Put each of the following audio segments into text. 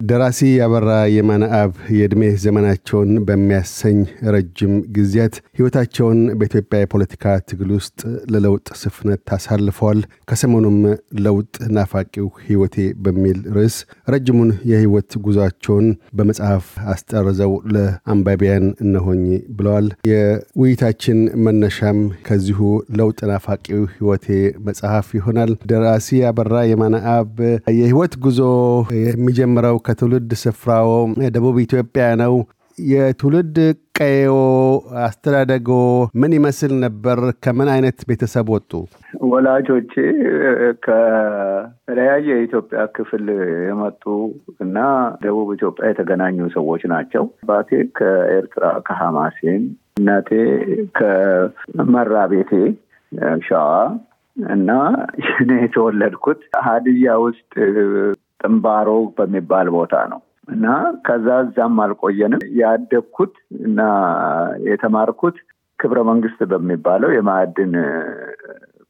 ደራሲ አበራ የማነአብ የዕድሜ ዘመናቸውን በሚያሰኝ ረጅም ጊዜያት ሕይወታቸውን በኢትዮጵያ የፖለቲካ ትግል ውስጥ ለለውጥ ስፍነት አሳልፈዋል። ከሰሞኑም ለውጥ ናፋቂው ሕይወቴ በሚል ርዕስ ረጅሙን የሕይወት ጉዟቸውን በመጽሐፍ አስጠርዘው ለአንባቢያን እነሆኝ ብለዋል። የውይይታችን መነሻም ከዚሁ ለውጥ ናፋቂው ሕይወቴ መጽሐፍ ይሆናል። ደራሲ ያበራ የማነአብ የሕይወት ጉዞ የሚጀምረው ከትውልድ ስፍራው ደቡብ ኢትዮጵያ ነው። የትውልድ ቀዮ አስተዳደጎ ምን ይመስል ነበር? ከምን አይነት ቤተሰብ ወጡ? ወላጆቼ ከተለያየ የኢትዮጵያ ክፍል የመጡ እና ደቡብ ኢትዮጵያ የተገናኙ ሰዎች ናቸው። አባቴ ከኤርትራ ከሐማሴን፣ እናቴ ከመራ ቤቴ ሸዋ እና እኔ የተወለድኩት ሀዲያ ውስጥ ጥንባሮ በሚባል ቦታ ነው እና ከዛ እዛም አልቆየንም። ያደግኩት እና የተማርኩት ክብረ መንግስት በሚባለው የማዕድን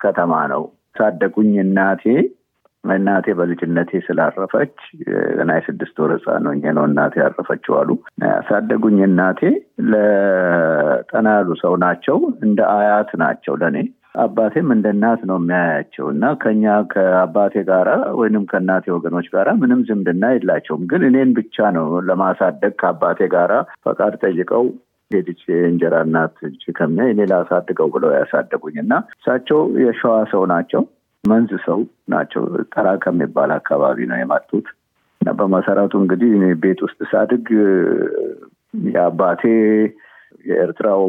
ከተማ ነው። ሳደጉኝ እናቴ እናቴ በልጅነቴ ስላረፈች ገና የስድስት ወር ሕፃን ሆኜ ነው እናቴ ያረፈችው አሉ። ያሳደጉኝ እናቴ ለጠና ያሉ ሰው ናቸው። እንደ አያት ናቸው ለእኔ አባቴም እንደ እናት ነው የሚያያቸው እና ከኛ ከአባቴ ጋራ ወይንም ከእናቴ ወገኖች ጋራ ምንም ዝምድና የላቸውም። ግን እኔን ብቻ ነው ለማሳደግ ከአባቴ ጋራ ፈቃድ ጠይቀው ሄድች የእንጀራ እናት እጅ ከሚያ እኔ ላሳድገው ብለው ያሳደጉኝ እና እሳቸው የሸዋ ሰው ናቸው። መንዝ ሰው ናቸው። ጠራ ከሚባል አካባቢ ነው የመጡት እና በመሰረቱ እንግዲህ ቤት ውስጥ ሳድግ የአባቴ የኤርትራው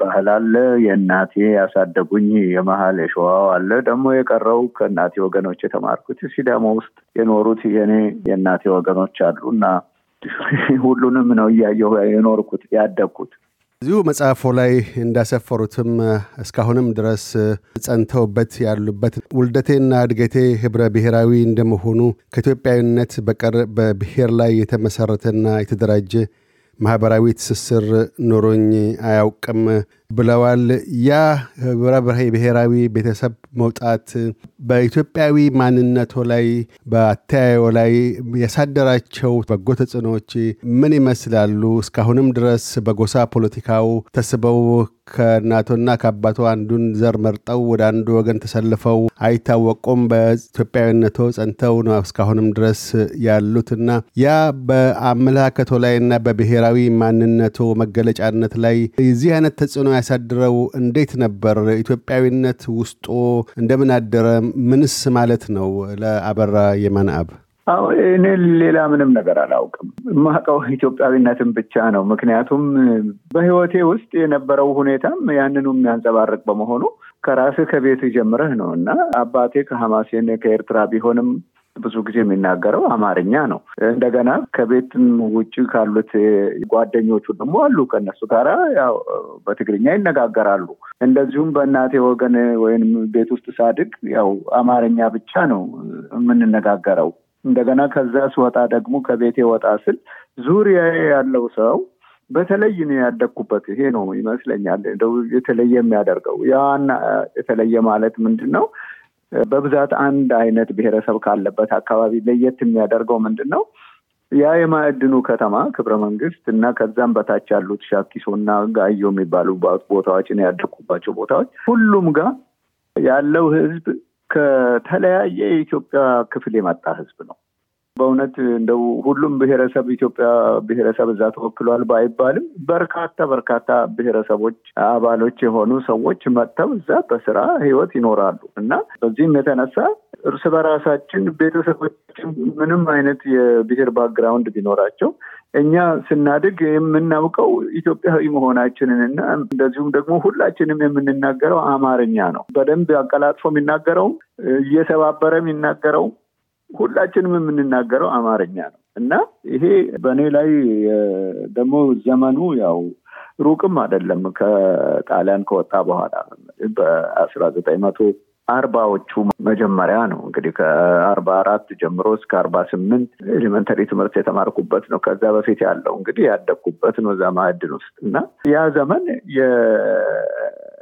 ባህል አለ። የእናቴ ያሳደጉኝ የመሀል የሸዋው አለ። ደግሞ የቀረው ከእናቴ ወገኖች የተማርኩት ሲዳሞ ውስጥ የኖሩት የኔ የእናቴ ወገኖች አሉ እና ሁሉንም ነው እያየሁ የኖርኩት ያደግኩት። እዚሁ መጽሐፎ ላይ እንዳሰፈሩትም እስካሁንም ድረስ ጸንተውበት ያሉበት ውልደቴና እድገቴ ህብረ ብሔራዊ እንደመሆኑ ከኢትዮጵያዊነት በቀር በብሔር ላይ የተመሰረተና የተደራጀ ማህበራዊ ትስስር ኖሮኝ አያውቅም ብለዋል። ያ ህብረ ብሔራዊ ቤተሰብ መውጣት በኢትዮጵያዊ ማንነቶ ላይ በአተያዮ ላይ ያሳደራቸው በጎ ተጽዕኖዎች ምን ይመስላሉ? እስካሁንም ድረስ በጎሳ ፖለቲካው ተስበው ከእናቶና ከአባቶ አንዱን ዘር መርጠው ወደ አንዱ ወገን ተሰልፈው አይታወቁም። በኢትዮጵያዊነቶ ጸንተው ነው እስካሁንም ድረስ ያሉትና ያ በአመለካከቶ ላይ እና በብሔራዊ ማንነቶ መገለጫነት ላይ የዚህ አይነት ተጽዕኖ ያሳድረው እንዴት ነበር? ኢትዮጵያዊነት ውስጦ እንደምን አደረ? ምንስ ማለት ነው ለአበራ የማነአብ? አዎ እኔ ሌላ ምንም ነገር አላውቅም። የማውቀው ኢትዮጵያዊነትን ብቻ ነው። ምክንያቱም በህይወቴ ውስጥ የነበረው ሁኔታም ያንኑ የሚያንጸባርቅ በመሆኑ ከራስህ ከቤት ጀምረህ ነው እና አባቴ ከሐማሴን ከኤርትራ ቢሆንም ብዙ ጊዜ የሚናገረው አማርኛ ነው። እንደገና ከቤትም ውጭ ካሉት ጓደኞቹ ደግሞ አሉ። ከእነሱ ጋራ ያው በትግርኛ ይነጋገራሉ። እንደዚሁም በእናቴ ወገን ወይም ቤት ውስጥ ሳድግ ያው አማርኛ ብቻ ነው የምንነጋገረው። እንደገና ከዛ ስወጣ ደግሞ ከቤቴ ወጣ ስል ዙሪያ ያለው ሰው በተለይ ነው ያደግኩበት። ይሄ ነው ይመስለኛል የተለየ የሚያደርገው ያን የተለየ ማለት ምንድን ነው? በብዛት አንድ አይነት ብሔረሰብ ካለበት አካባቢ ለየት የሚያደርገው ምንድን ነው? ያ የማዕድኑ ከተማ ክብረ መንግስት እና ከዛም በታች ያሉት ሻኪሶ እና ጋዮ የሚባሉ ቦታዎችን ያደግኩባቸው ቦታዎች ሁሉም ጋር ያለው ህዝብ ከተለያየ የኢትዮጵያ ክፍል የመጣ ህዝብ ነው። በእውነት እንደው ሁሉም ብሔረሰብ ኢትዮጵያ ብሔረሰብ እዛ ተወክሏል ባይባልም በርካታ በርካታ ብሔረሰቦች አባሎች የሆኑ ሰዎች መጥተው እዛ በስራ ህይወት ይኖራሉ እና በዚህም የተነሳ እርስ በራሳችን ቤተሰቦቻችን ምንም አይነት የብሔር background ቢኖራቸው እኛ ስናድግ የምናውቀው ኢትዮጵያዊ መሆናችንን እና እንደዚሁም ደግሞ ሁላችንም የምንናገረው አማርኛ ነው። በደንብ አቀላጥፎ የሚናገረውም እየሰባበረ የሚናገረው ሁላችንም የምንናገረው አማርኛ ነው እና ይሄ በእኔ ላይ ደግሞ ዘመኑ ያው ሩቅም አይደለም። ከጣሊያን ከወጣ በኋላ በአስራ ዘጠኝ መቶ አርባዎቹ መጀመሪያ ነው እንግዲህ ከአርባ አራት ጀምሮ እስከ አርባ ስምንት elementary ትምህርት የተማርኩበት ነው። ከዛ በፊት ያለው እንግዲህ ያደግኩበት ነው እዛ ማዕድን ውስጥ እና ያ ዘመን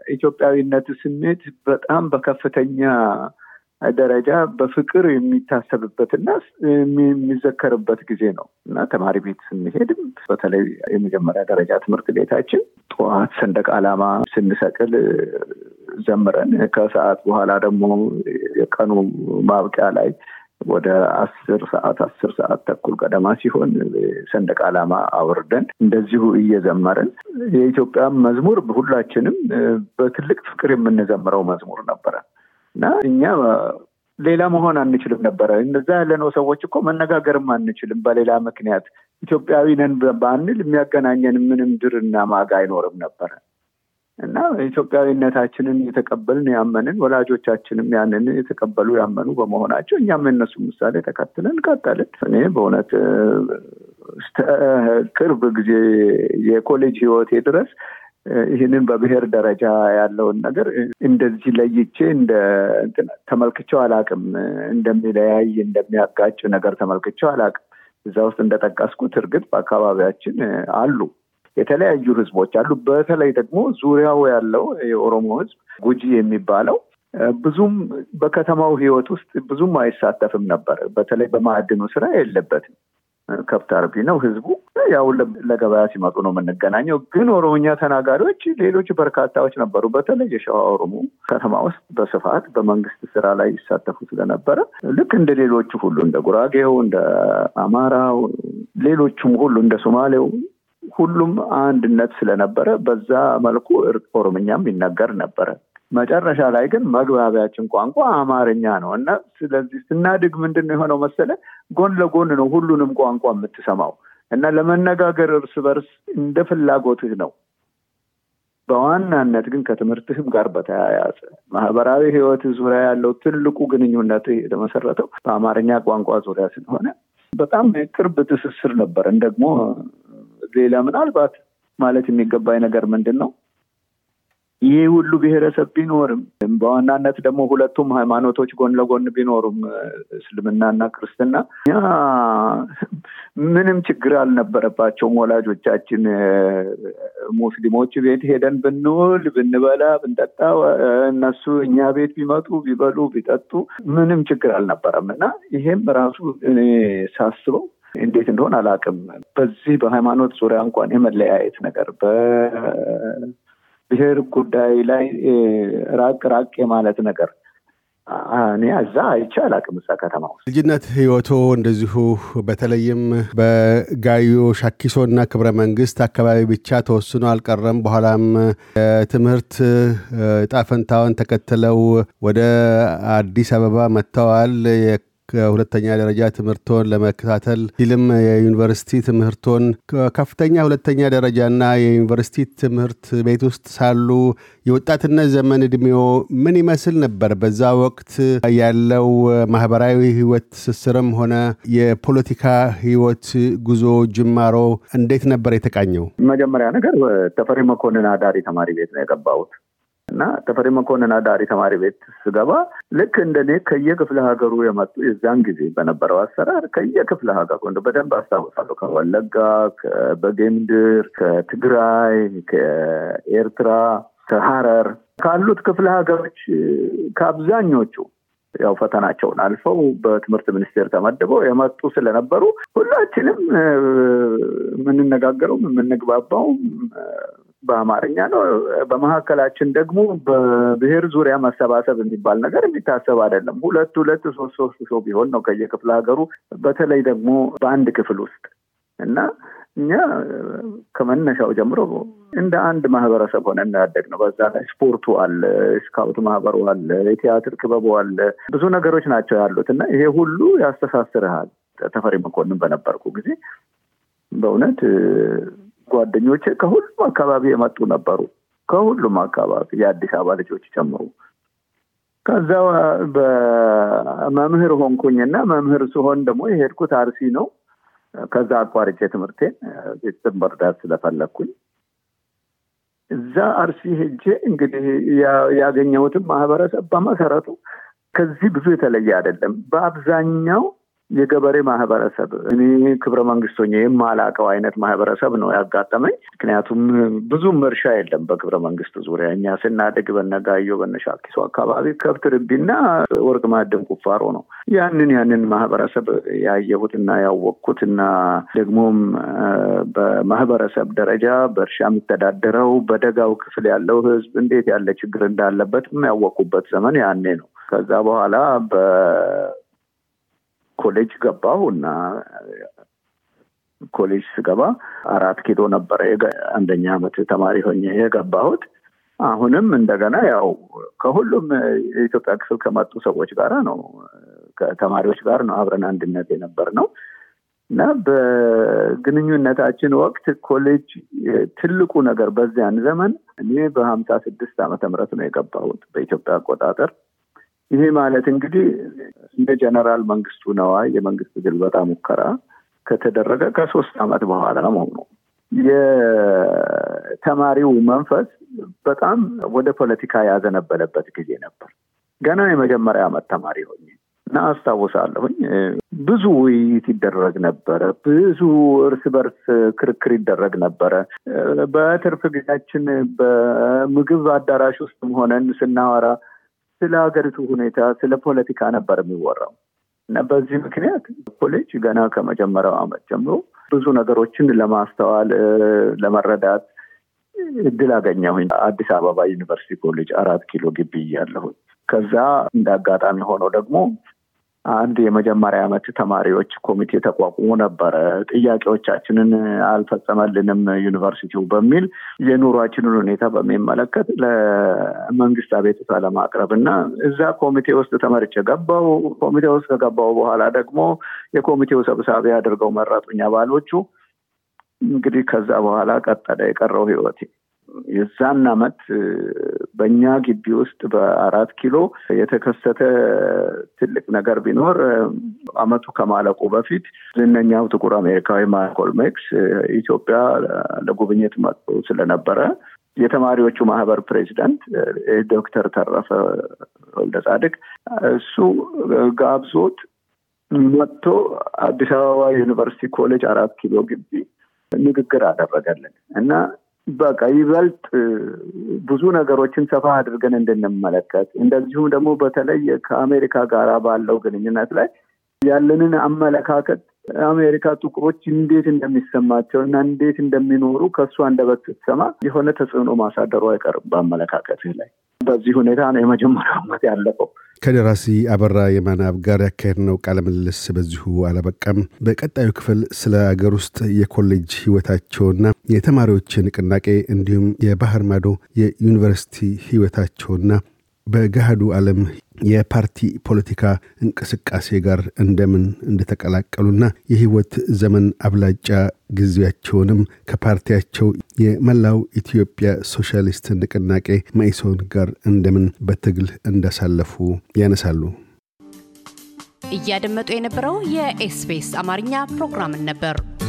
የኢትዮጵያዊነት ስሜት በጣም በከፍተኛ ደረጃ በፍቅር የሚታሰብበትና የሚዘከርበት ጊዜ ነው እና ተማሪ ቤት ስንሄድም በተለይ የመጀመሪያ ደረጃ ትምህርት ቤታችን ጠዋት ሰንደቅ ዓላማ ስንሰቅል ዘምረን ከሰዓት በኋላ ደግሞ የቀኑ ማብቂያ ላይ ወደ አስር ሰዓት አስር ሰዓት ተኩል ቀደማ ሲሆን ሰንደቅ ዓላማ አውርደን እንደዚሁ እየዘመርን የኢትዮጵያ መዝሙር ሁላችንም በትልቅ ፍቅር የምንዘምረው መዝሙር ነበረ እና እኛ ሌላ መሆን አንችልም ነበረ። እነዛ ያለነው ሰዎች እኮ መነጋገርም አንችልም። በሌላ ምክንያት ኢትዮጵያዊ ነን ባንል የሚያገናኘን ምንም ድርና ማግ አይኖርም ነበረ እና ኢትዮጵያዊነታችንን የተቀበልን ያመንን፣ ወላጆቻችንም ያንን የተቀበሉ ያመኑ በመሆናቸው እኛም የነሱ ምሳሌ ተከትለን ቀጠልን። እኔ በእውነት ቅርብ ጊዜ የኮሌጅ ህይወቴ ድረስ ይህንን በብሔር ደረጃ ያለውን ነገር እንደዚህ ለይቼ እንደ ተመልክቼው አላቅም። እንደሚለያይ እንደሚያጋጭ ነገር ተመልክቼው አላቅም። እዛ ውስጥ እንደጠቀስኩት እርግጥ በአካባቢያችን አሉ የተለያዩ ህዝቦች አሉ። በተለይ ደግሞ ዙሪያው ያለው የኦሮሞ ህዝብ ጉጂ የሚባለው ብዙም በከተማው ህይወት ውስጥ ብዙም አይሳተፍም ነበር። በተለይ በማዕድኑ ስራ የለበትም። ከብት አርቢ ነው ህዝቡ። ያው ለገበያ ሲመጡ ነው የምንገናኘው። ግን ኦሮሞኛ ተናጋሪዎች ሌሎች በርካታዎች ነበሩ። በተለይ የሸዋ ኦሮሞ ከተማ ውስጥ በስፋት በመንግስት ስራ ላይ ይሳተፉ ስለነበረ ልክ እንደ ሌሎቹ ሁሉ እንደ ጉራጌው፣ እንደ አማራው፣ ሌሎቹም ሁሉ እንደ ሶማሌው ሁሉም አንድነት ስለነበረ በዛ መልኩ ኦሮምኛም ይነገር ነበረ። መጨረሻ ላይ ግን መግባቢያችን ቋንቋ አማርኛ ነው እና ስለዚህ ስናድግ ምንድን ነው የሆነው መሰለ ጎን ለጎን ነው ሁሉንም ቋንቋ የምትሰማው እና ለመነጋገር እርስ በርስ እንደ ፍላጎትህ ነው። በዋናነት ግን ከትምህርትህም ጋር በተያያዘ ማህበራዊ ህይወት ዙሪያ ያለው ትልቁ ግንኙነት የተመሰረተው በአማርኛ ቋንቋ ዙሪያ ስለሆነ በጣም ቅርብ ትስስር ነበረን። ደግሞ ሌላ ምናልባት ማለት የሚገባኝ ነገር ምንድን ነው ይህ ሁሉ ብሔረሰብ ቢኖርም በዋናነት ደግሞ ሁለቱም ሃይማኖቶች ጎን ለጎን ቢኖሩም እስልምናና ክርስትና ምንም ችግር አልነበረባቸውም። ወላጆቻችን ሙስሊሞች ቤት ሄደን ብንውል፣ ብንበላ፣ ብንጠጣ እነሱ እኛ ቤት ቢመጡ ቢበሉ፣ ቢጠጡ ምንም ችግር አልነበረም እና ይሄም ራሱ እኔ ሳስበው እንዴት እንደሆን አላውቅም። በዚህ በሃይማኖት ዙሪያ እንኳን የመለያየት ነገር ብሔር ጉዳይ ላይ ራቅ ራቅ የማለት ነገር እኔ እዛ አይቼ አላቅም። እዛ ከተማ ውስጥ ልጅነት ህይወቶ እንደዚሁ በተለይም በጋዮ ሻኪሶ እና ክብረ መንግስት አካባቢ ብቻ ተወስኖ አልቀረም። በኋላም የትምህርት ጣፈንታውን ተከትለው ወደ አዲስ አበባ መጥተዋል። ከሁለተኛ ደረጃ ትምህርቶን ለመከታተል ሲልም የዩኒቨርሲቲ ትምህርቶን ከፍተኛ ሁለተኛ ደረጃና የዩኒቨርሲቲ ትምህርት ቤት ውስጥ ሳሉ የወጣትነት ዘመን እድሜዎ ምን ይመስል ነበር? በዛ ወቅት ያለው ማህበራዊ ህይወት ትስስርም ሆነ የፖለቲካ ህይወት ጉዞ ጅማሮ እንዴት ነበር የተቃኘው? መጀመሪያ ነገር ተፈሪ መኮንን አዳሪ ተማሪ ቤት ነው የገባሁት። እና ተፈሪ መኮንን አዳሪ ተማሪ ቤት ስገባ ልክ እንደኔ ከየክፍለ ሀገሩ የመጡ የዛን ጊዜ በነበረው አሰራር ከየክፍለ ሀገሩ እንደ በደንብ አስታውሳለሁ። ከወለጋ፣ ከበጌምድር፣ ከትግራይ፣ ከኤርትራ፣ ከሀረር ካሉት ክፍለ ሀገሮች ከአብዛኞቹ ያው ፈተናቸውን አልፈው በትምህርት ሚኒስቴር ተመድበው የመጡ ስለነበሩ ሁላችንም የምንነጋገረው የምንግባባው በአማርኛ ነው። በመካከላችን ደግሞ በብሔር ዙሪያ መሰባሰብ የሚባል ነገር የሚታሰብ አይደለም። ሁለት ሁለት ሶስት ሶስት ሰው ቢሆን ነው ከየክፍለ ሀገሩ በተለይ ደግሞ በአንድ ክፍል ውስጥ እና እኛ ከመነሻው ጀምሮ እንደ አንድ ማህበረሰብ ሆነ እናያደግ ነው። በዛ ላይ ስፖርቱ አለ፣ ስካውት ማህበሩ አለ፣ የቲያትር ክበቡ አለ። ብዙ ነገሮች ናቸው ያሉት እና ይሄ ሁሉ ያስተሳስርሃል። ተፈሪ መኮንን በነበርኩ ጊዜ በእውነት ጓደኞቼ ከሁሉም አካባቢ የመጡ ነበሩ። ከሁሉም አካባቢ የአዲስ አበባ ልጆች ጨምሮ። ከዛ በመምህር ሆንኩኝና መምህር ስሆን ደግሞ የሄድኩት አርሲ ነው። ከዛ አቋርጬ ትምህርቴን ቤተሰብ መርዳት ስለፈለግኩኝ እዛ አርሲ ሄጄ እንግዲህ ያገኘሁትም ማህበረሰብ በመሰረቱ ከዚህ ብዙ የተለየ አይደለም። በአብዛኛው የገበሬ ማህበረሰብ እኔ ክብረ መንግስቶኝ የማላቀው አይነት ማህበረሰብ ነው ያጋጠመኝ። ምክንያቱም ብዙም እርሻ የለም በክብረ መንግስት ዙሪያ። እኛ ስናድግ በነጋዮ በነሻኪሶ አካባቢ ከብት ርቢና ወርቅ ማዕድን ቁፋሮ ነው። ያንን ያንን ማህበረሰብ ያየሁትና ያወቅኩት እና ደግሞም በማህበረሰብ ደረጃ በእርሻ የሚተዳደረው በደጋው ክፍል ያለው ህዝብ እንዴት ያለ ችግር እንዳለበት ያወቅኩበት ዘመን ያኔ ነው። ከዛ በኋላ ኮሌጅ ገባሁ እና ኮሌጅ ስገባ አራት ኪሎ ነበረ አንደኛ ዓመት ተማሪ ሆኜ የገባሁት። አሁንም እንደገና ያው ከሁሉም የኢትዮጵያ ክፍል ከመጡ ሰዎች ጋር ነው ከተማሪዎች ጋር ነው አብረን አንድነት የነበር ነው እና በግንኙነታችን ወቅት ኮሌጅ ትልቁ ነገር በዚያን ዘመን እኔ በሀምሳ ስድስት ዓመተ ምህረት ነው የገባሁት በኢትዮጵያ አቆጣጠር። ይሄ ማለት እንግዲህ እንደ ጀነራል መንግስቱ ነዋይ የመንግስት ግልበጣ ሙከራ ከተደረገ ከሶስት ዓመት በኋላ መሆኑ የተማሪው መንፈስ በጣም ወደ ፖለቲካ ያዘነበለበት ጊዜ ነበር። ገና የመጀመሪያ ዓመት ተማሪ ሆኜ እና አስታውሳለሁኝ ብዙ ውይይት ይደረግ ነበረ። ብዙ እርስ በርስ ክርክር ይደረግ ነበረ። በትርፍ ጊዜያችን በምግብ አዳራሽ ውስጥም ሆነን ስናወራ ስለ ሀገሪቱ ሁኔታ፣ ስለ ፖለቲካ ነበር የሚወራው እና በዚህ ምክንያት ኮሌጅ ገና ከመጀመሪያው ዓመት ጀምሮ ብዙ ነገሮችን ለማስተዋል ለመረዳት እድል አገኘሁኝ። አዲስ አበባ ዩኒቨርሲቲ ኮሌጅ አራት ኪሎ ግቢ እያለሁኝ ከዛ እንደ አጋጣሚ ሆኖ ደግሞ አንድ የመጀመሪያ ዓመት ተማሪዎች ኮሚቴ ተቋቁሞ ነበረ። ጥያቄዎቻችንን አልፈጸመልንም ዩኒቨርሲቲው በሚል የኑሯችንን ሁኔታ በሚመለከት ለመንግስት አቤቱታ ለማቅረብ እና እዛ ኮሚቴ ውስጥ ተመርጬ ገባው። ኮሚቴ ውስጥ ከገባው በኋላ ደግሞ የኮሚቴው ሰብሳቢ አድርገው መረጡኝ አባሎቹ። እንግዲህ ከዛ በኋላ ቀጠለ የቀረው ህይወቴ። የዛን አመት በእኛ ግቢ ውስጥ በአራት ኪሎ የተከሰተ ትልቅ ነገር ቢኖር አመቱ ከማለቁ በፊት ዝነኛው ጥቁር አሜሪካዊ ማልኮም ኤክስ ኢትዮጵያ ለጉብኝት መጥቶ ስለነበረ የተማሪዎቹ ማህበር ፕሬዚዳንት ዶክተር ተረፈ ወልደ ጻድቅ እሱ ጋብዞት መጥቶ አዲስ አበባ ዩኒቨርሲቲ ኮሌጅ አራት ኪሎ ግቢ ንግግር አደረገልን እና በቃ ይበልጥ ብዙ ነገሮችን ሰፋ አድርገን እንድንመለከት እንደዚሁም ደግሞ በተለይ ከአሜሪካ ጋር ባለው ግንኙነት ላይ ያለንን አመለካከት አሜሪካ ጥቁሮች እንዴት እንደሚሰማቸው እና እንዴት እንደሚኖሩ ከእሱ አንደበት ስትሰማ የሆነ ተጽዕኖ ማሳደሩ አይቀርም በአመለካከትህ ላይ። በዚህ ሁኔታ ነው የመጀመሪያው ዓመት ያለፈው። ከደራሲ አበራ የማናብ ጋር ያካሄድነው ቃለ ምልልስ በዚሁ አላበቃም። በቀጣዩ ክፍል ስለ አገር ውስጥ የኮሌጅ ህይወታቸውና የተማሪዎች ንቅናቄ እንዲሁም የባህር ማዶ የዩኒቨርሲቲ ህይወታቸውና በገሃዱ ዓለም የፓርቲ ፖለቲካ እንቅስቃሴ ጋር እንደምን እንደተቀላቀሉና የህይወት ዘመን አብላጫ ጊዜያቸውንም ከፓርቲያቸው የመላው ኢትዮጵያ ሶሻሊስት ንቅናቄ መኢሶን ጋር እንደምን በትግል እንዳሳለፉ ያነሳሉ። እያደመጡ የነበረው የኤስቢኤስ አማርኛ ፕሮግራምን ነበር።